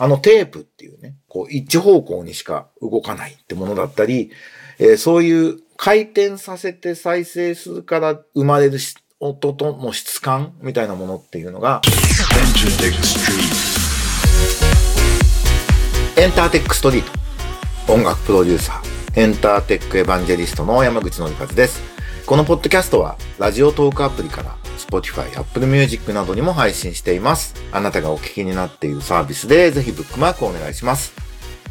あのテープっていうね、こう一方向にしか動かないってものだったり、えー、そういう回転させて再生するから生まれる音との質感みたいなものっていうのが、エンターテックストリート。音楽プロデューサー、エンターテックエヴァンジェリストの山口のりかずです。このポッドキャストは、ラジオトークアプリから Spotify、Apple Music などにも配信しています。あなたがお聞きになっているサービスでぜひブックマークをお願いします。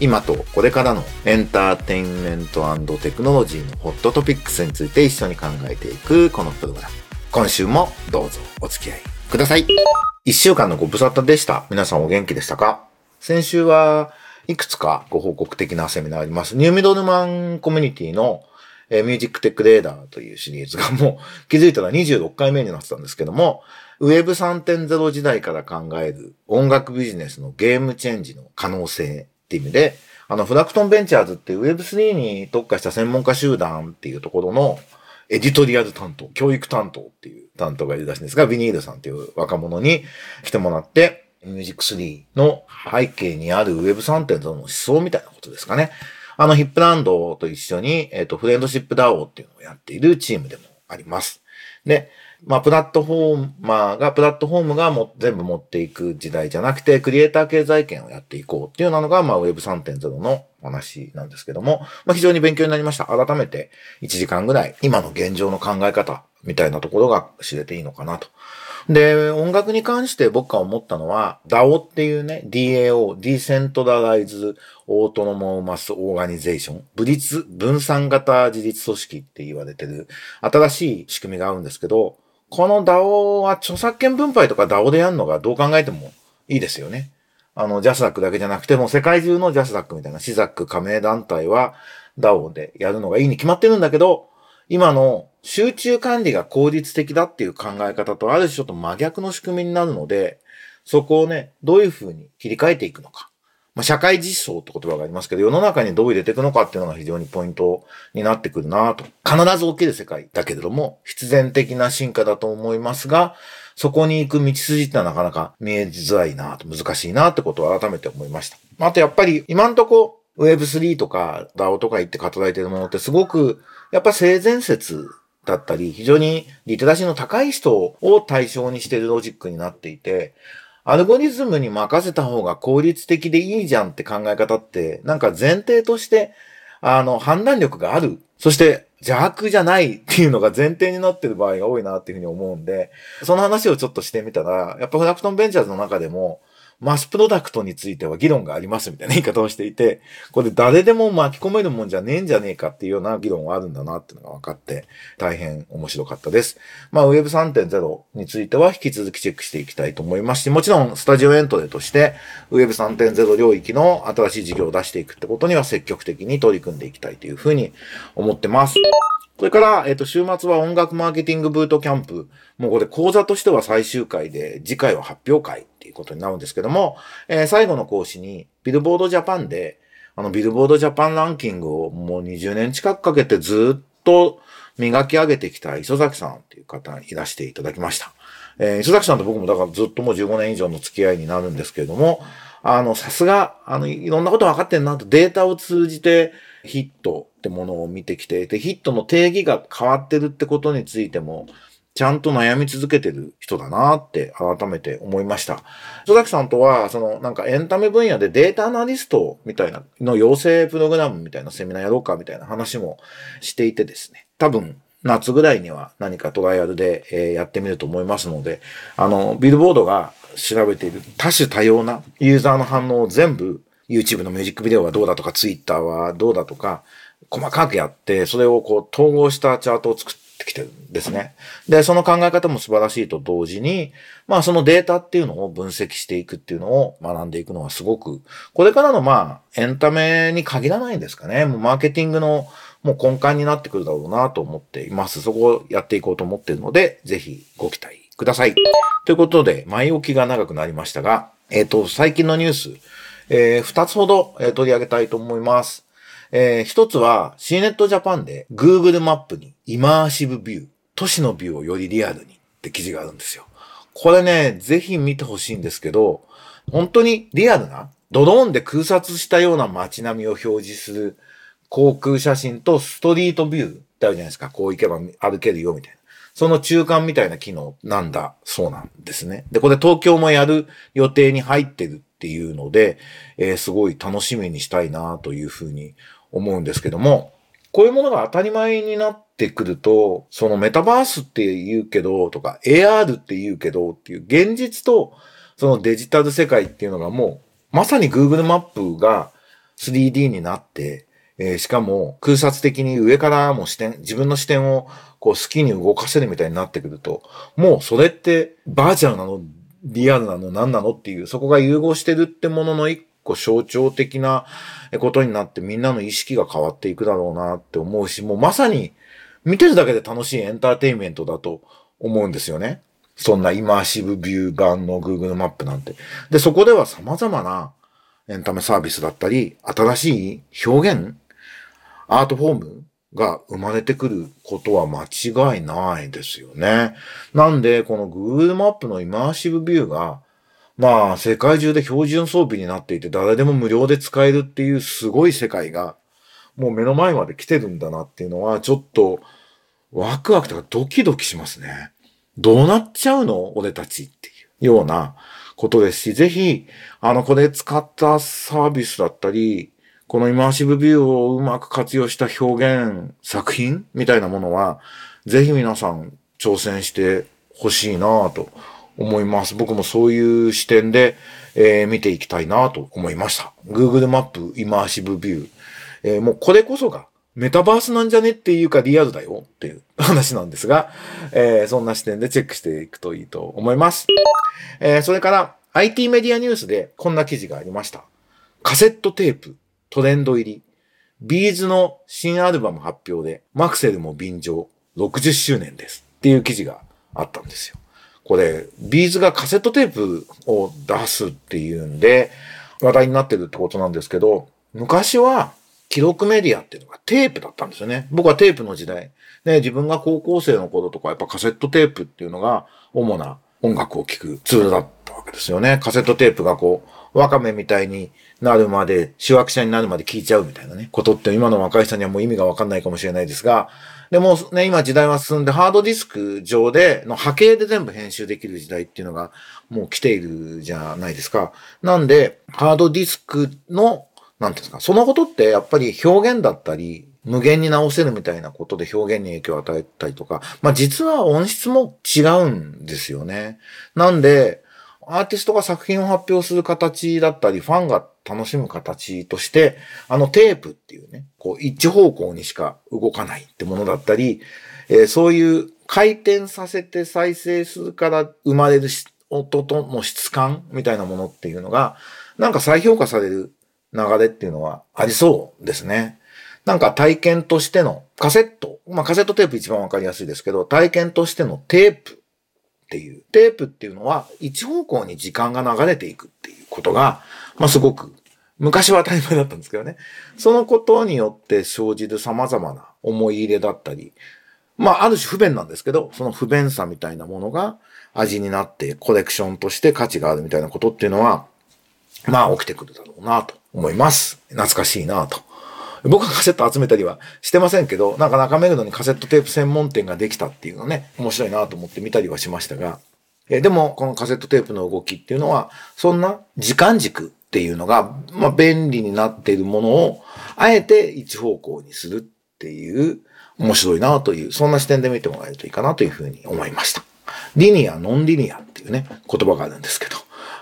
今とこれからのエンターテインメントテクノロジーのホットトピックスについて一緒に考えていくこのプログラム。今週もどうぞお付き合いください。一週間のご無沙汰でした。皆さんお元気でしたか？先週はいくつかご報告的なセミナーあります。ニューミドルマンコミュニティのえー、ミュージックテックレーダーというシリーズがもう 気づいたら26回目になってたんですけども、ウェブ3.0時代から考える音楽ビジネスのゲームチェンジの可能性っていう意味で、あの、フラクトンベンチャーズっていう Web3 に特化した専門家集団っていうところのエディトリアル担当、教育担当っていう担当がいるらしいんですが、ビニールさんっていう若者に来てもらって、ミュージック3の背景にある Web3.0 の思想みたいなことですかね。あのヒップランドと一緒に、えっ、ー、と、フレンドシップダオっていうのをやっているチームでもあります。で、まあ、プラットフォーマーが、プラットフォームがも全部持っていく時代じゃなくて、クリエイター経済圏をやっていこうっていうのが、まあ、Web3.0 の話なんですけども、まあ、非常に勉強になりました。改めて1時間ぐらい、今の現状の考え方みたいなところが知れていいのかなとで、音楽に関して僕が思ったのは、DAO っていうね、DAO、Decentralized Autonomous Organization、分立、分散型自立組織って言われてる新しい仕組みがあるんですけど、この DAO は著作権分配とか DAO でやるのがどう考えてもいいですよね。あの、ジャスダックだけじゃなくても、世界中のジャスダックみたいな、シザック加盟団体は DAO でやるのがいいに決まってるんだけど、今の集中管理が効率的だっていう考え方とある種ちょっと真逆の仕組みになるので、そこをね、どういうふうに切り替えていくのか。まあ、社会実装って言葉がありますけど、世の中にどう入れていくのかっていうのが非常にポイントになってくるなと。必ず起きる世界だけれども、必然的な進化だと思いますが、そこに行く道筋ってのはなかなか見えづらいなと、難しいなってことを改めて思いました。あとやっぱり今んとこ Web3 とか DAO とか言って働いてるものってすごく、やっぱ性善説だったり、非常にリテラシーの高い人を対象にしているロジックになっていて、アルゴリズムに任せた方が効率的でいいじゃんって考え方って、なんか前提として、あの、判断力がある。そして邪悪じゃないっていうのが前提になってる場合が多いなっていうふうに思うんで、その話をちょっとしてみたら、やっぱフラクトンベンチャーズの中でも、マスプロダクトについては議論がありますみたいな言い方をしていて、これ誰でも巻き込めるもんじゃねえんじゃねえかっていうような議論はあるんだなっていうのが分かって、大変面白かったです。まあ Web3.0 については引き続きチェックしていきたいと思いますし、もちろんスタジオエントレとして Web3.0 領域の新しい事業を出していくってことには積極的に取り組んでいきたいというふうに思ってます。それから、えっ、と、週末は音楽マーケティングブートキャンプ。もうこれ講座としては最終回で、次回は発表会っていうことになるんですけども、えー、最後の講師に、ビルボードジャパンで、あの、ビルボードジャパンランキングをもう20年近くかけてずっと磨き上げてきた磯崎さんっていう方にいらしていただきました。えー、磯崎さんと僕もだからずっともう15年以上の付き合いになるんですけれども、あの、さすが、あの、いろんなこと分かってんなとデータを通じてヒットってものを見てきて、で、ヒットの定義が変わってるってことについても、ちゃんと悩み続けてる人だなって改めて思いました。戸崎さんとは、そのなんかエンタメ分野でデータアナリストみたいなの養成プログラムみたいなセミナーやろうかみたいな話もしていてですね。多分、夏ぐらいには何かトライアルで、えやってみると思いますので、あの、ビルボードが調べている多種多様なユーザーの反応を全部 YouTube のミュージックビデオはどうだとか Twitter はどうだとか細かくやって、それをこう統合したチャートを作ってきてるんですね。で、その考え方も素晴らしいと同時に、まあそのデータっていうのを分析していくっていうのを学んでいくのはすごく、これからのまあエンタメに限らないんですかね。もうマーケティングのもう根幹になってくるだろうなと思っています。そこをやっていこうと思っているので、ぜひご期待ください。ということで、前置きが長くなりましたが、えっ、ー、と、最近のニュース、えー、二つほど、えー、取り上げたいと思います。えー、一つは CNET Japan で Google マップにイマーシブビュー、都市のビューをよりリアルにって記事があるんですよ。これね、ぜひ見てほしいんですけど、本当にリアルなドローンで空撮したような街並みを表示する航空写真とストリートビューってあるじゃないですか。こう行けば歩けるよみたいな。その中間みたいな機能なんだそうなんですね。で、これ東京もやる予定に入ってるっていうので、えー、すごい楽しみにしたいなというふうに思うんですけども、こういうものが当たり前になってくると、そのメタバースって言うけど、とか AR って言うけどっていう現実とそのデジタル世界っていうのがもう、まさに Google マップが 3D になって、えー、しかも空撮的に上からも視点、自分の視点をこう好きに動かせるみたいになってくると、もうそれってバーチャルなの、リアルなの、何なのっていう、そこが融合してるってものの一個象徴的なことになってみんなの意識が変わっていくだろうなって思うし、もうまさに見てるだけで楽しいエンターテインメントだと思うんですよね。そんなイマーシブビュー版の Google マップなんて。で、そこでは様々なエンタメサービスだったり、新しい表現アートフォームが生まれてくることは間違いないですよね。なんで、この Google マップのイマーシブビューが、まあ、世界中で標準装備になっていて、誰でも無料で使えるっていうすごい世界が、もう目の前まで来てるんだなっていうのは、ちょっと、ワクワクとかドキドキしますね。どうなっちゃうの？俺たちっていうようなことですし、ぜひ、あの、これ使ったサービスだったり、このイマーシブビューをうまく活用した表現、作品みたいなものは、ぜひ皆さん挑戦してほしいなと思います。僕もそういう視点で、えー、見ていきたいなと思いました。Google マップイマーシブビュー。えー、もうこれこそがメタバースなんじゃねっていうかリアルだよっていう話なんですが、えー、そんな視点でチェックしていくといいと思います。えー、それから IT メディアニュースでこんな記事がありました。カセットテープトレンド入り。ビーズの新アルバム発表で、マクセルも便乗60周年ですっていう記事があったんですよ。これ、ビーズがカセットテープを出すっていうんで、話題になってるってことなんですけど、昔は記録メディアっていうのがテープだったんですよね。僕はテープの時代。ね、自分が高校生の頃とか、やっぱカセットテープっていうのが主な音楽を聴くツールだったわけですよね。カセットテープがこう、ワカメみたいになるまで、主役者になるまで聞いちゃうみたいなね、ことって今の若い人にはもう意味がわかんないかもしれないですが、でもね、今時代は進んでハードディスク上での波形で全部編集できる時代っていうのがもう来ているじゃないですか。なんで、ハードディスクの、なんていうんですか、そのことってやっぱり表現だったり、無限に直せるみたいなことで表現に影響を与えたりとか、まあ実は音質も違うんですよね。なんで、アーティストが作品を発表する形だったり、ファンが楽しむ形として、あのテープっていうね、こう一方向にしか動かないってものだったり、えー、そういう回転させて再生するから生まれる音との質感みたいなものっていうのが、なんか再評価される流れっていうのはありそうですね。なんか体験としてのカセット、まあカセットテープ一番わかりやすいですけど、体験としてのテープっていう。テープっていうのは一方向に時間が流れていくっていうことが、まあすごく昔は当たり前だったんですけどね。そのことによって生じる様々な思い入れだったり、まあある種不便なんですけど、その不便さみたいなものが味になってコレクションとして価値があるみたいなことっていうのは、まあ起きてくるだろうなと思います。懐かしいなと。僕はカセット集めたりはしてませんけど、なんか中目黒にカセットテープ専門店ができたっていうのね、面白いなと思って見たりはしましたが、えでもこのカセットテープの動きっていうのは、そんな時間軸っていうのが、まあ便利になっているものを、あえて一方向にするっていう、面白いなという、そんな視点で見てもらえるといいかなというふうに思いました。リニア、ノンリニアっていうね、言葉があるんですけど、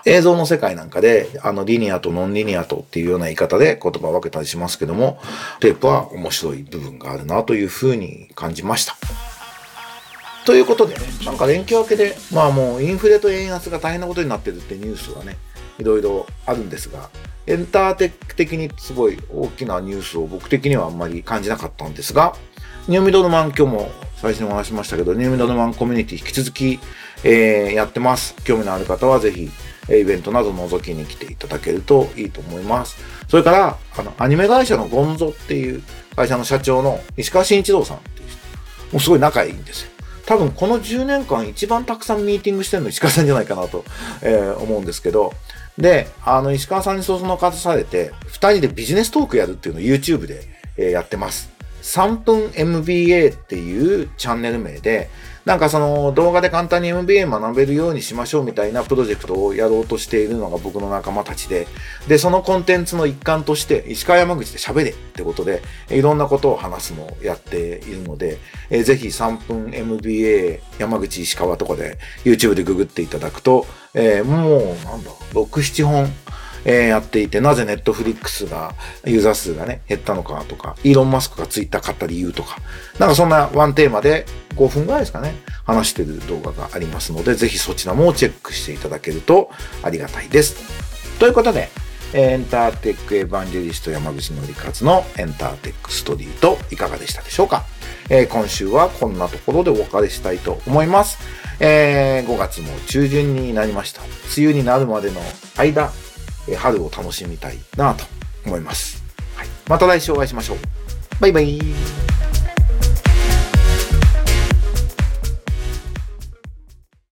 映像の世界なんかで、あの、リニアとノンリニアとっていうような言い方で言葉を分けたりしますけども、テープは面白い部分があるなというふうに感じました。ということでね、なんか連休明けで、まあもうインフレと円安が大変なことになってるってニュースはね、いろいろあるんですが、エンターテック的にすごい大きなニュースを僕的にはあんまり感じなかったんですが、ニューミドルマン今日も最初にお話しましたけど、ニューミドルマンコミュニティ引き続き、えー、やってます。興味のある方はぜひイベントなど覗きに来ていただけるといいと思います。それから、あの、アニメ会社のゴンゾっていう会社の社長の石川慎一郎さんっていう人、もうすごい仲いいんですよ。多分この10年間一番たくさんミーティングしてるの石川さんじゃないかなと、えー、思うんですけど、で、あの、石川さんにそそのかされて、2人でビジネストークやるっていうのを YouTube で、えー、やってます。3分 MBA っていうチャンネル名で、なんかその動画で簡単に MBA 学べるようにしましょうみたいなプロジェクトをやろうとしているのが僕の仲間たちで、で、そのコンテンツの一環として石川山口で喋れってことで、いろんなことを話すのをやっているので、えー、ぜひ3分 MBA 山口石川とかで YouTube でググっていただくと、えー、もうなんだ、6、7本えー、やっていて、なぜネットフリックスが、ユーザー数がね、減ったのかとか、イーロン・マスクがツイッター買った理由とか、なんかそんなワンテーマで5分ぐらいですかね、話してる動画がありますので、ぜひそちらもチェックしていただけるとありがたいです。ということで、エンターテックエヴァンジェリスト山口のりかずのエンターテックストリートいかがでしたでしょうか、えー、今週はこんなところでお別れしたいと思います。えー、5月も中旬になりました。梅雨になるまでの間、春を楽しみたいなと思います。はい、また来週お会いしましょう。バイバイ。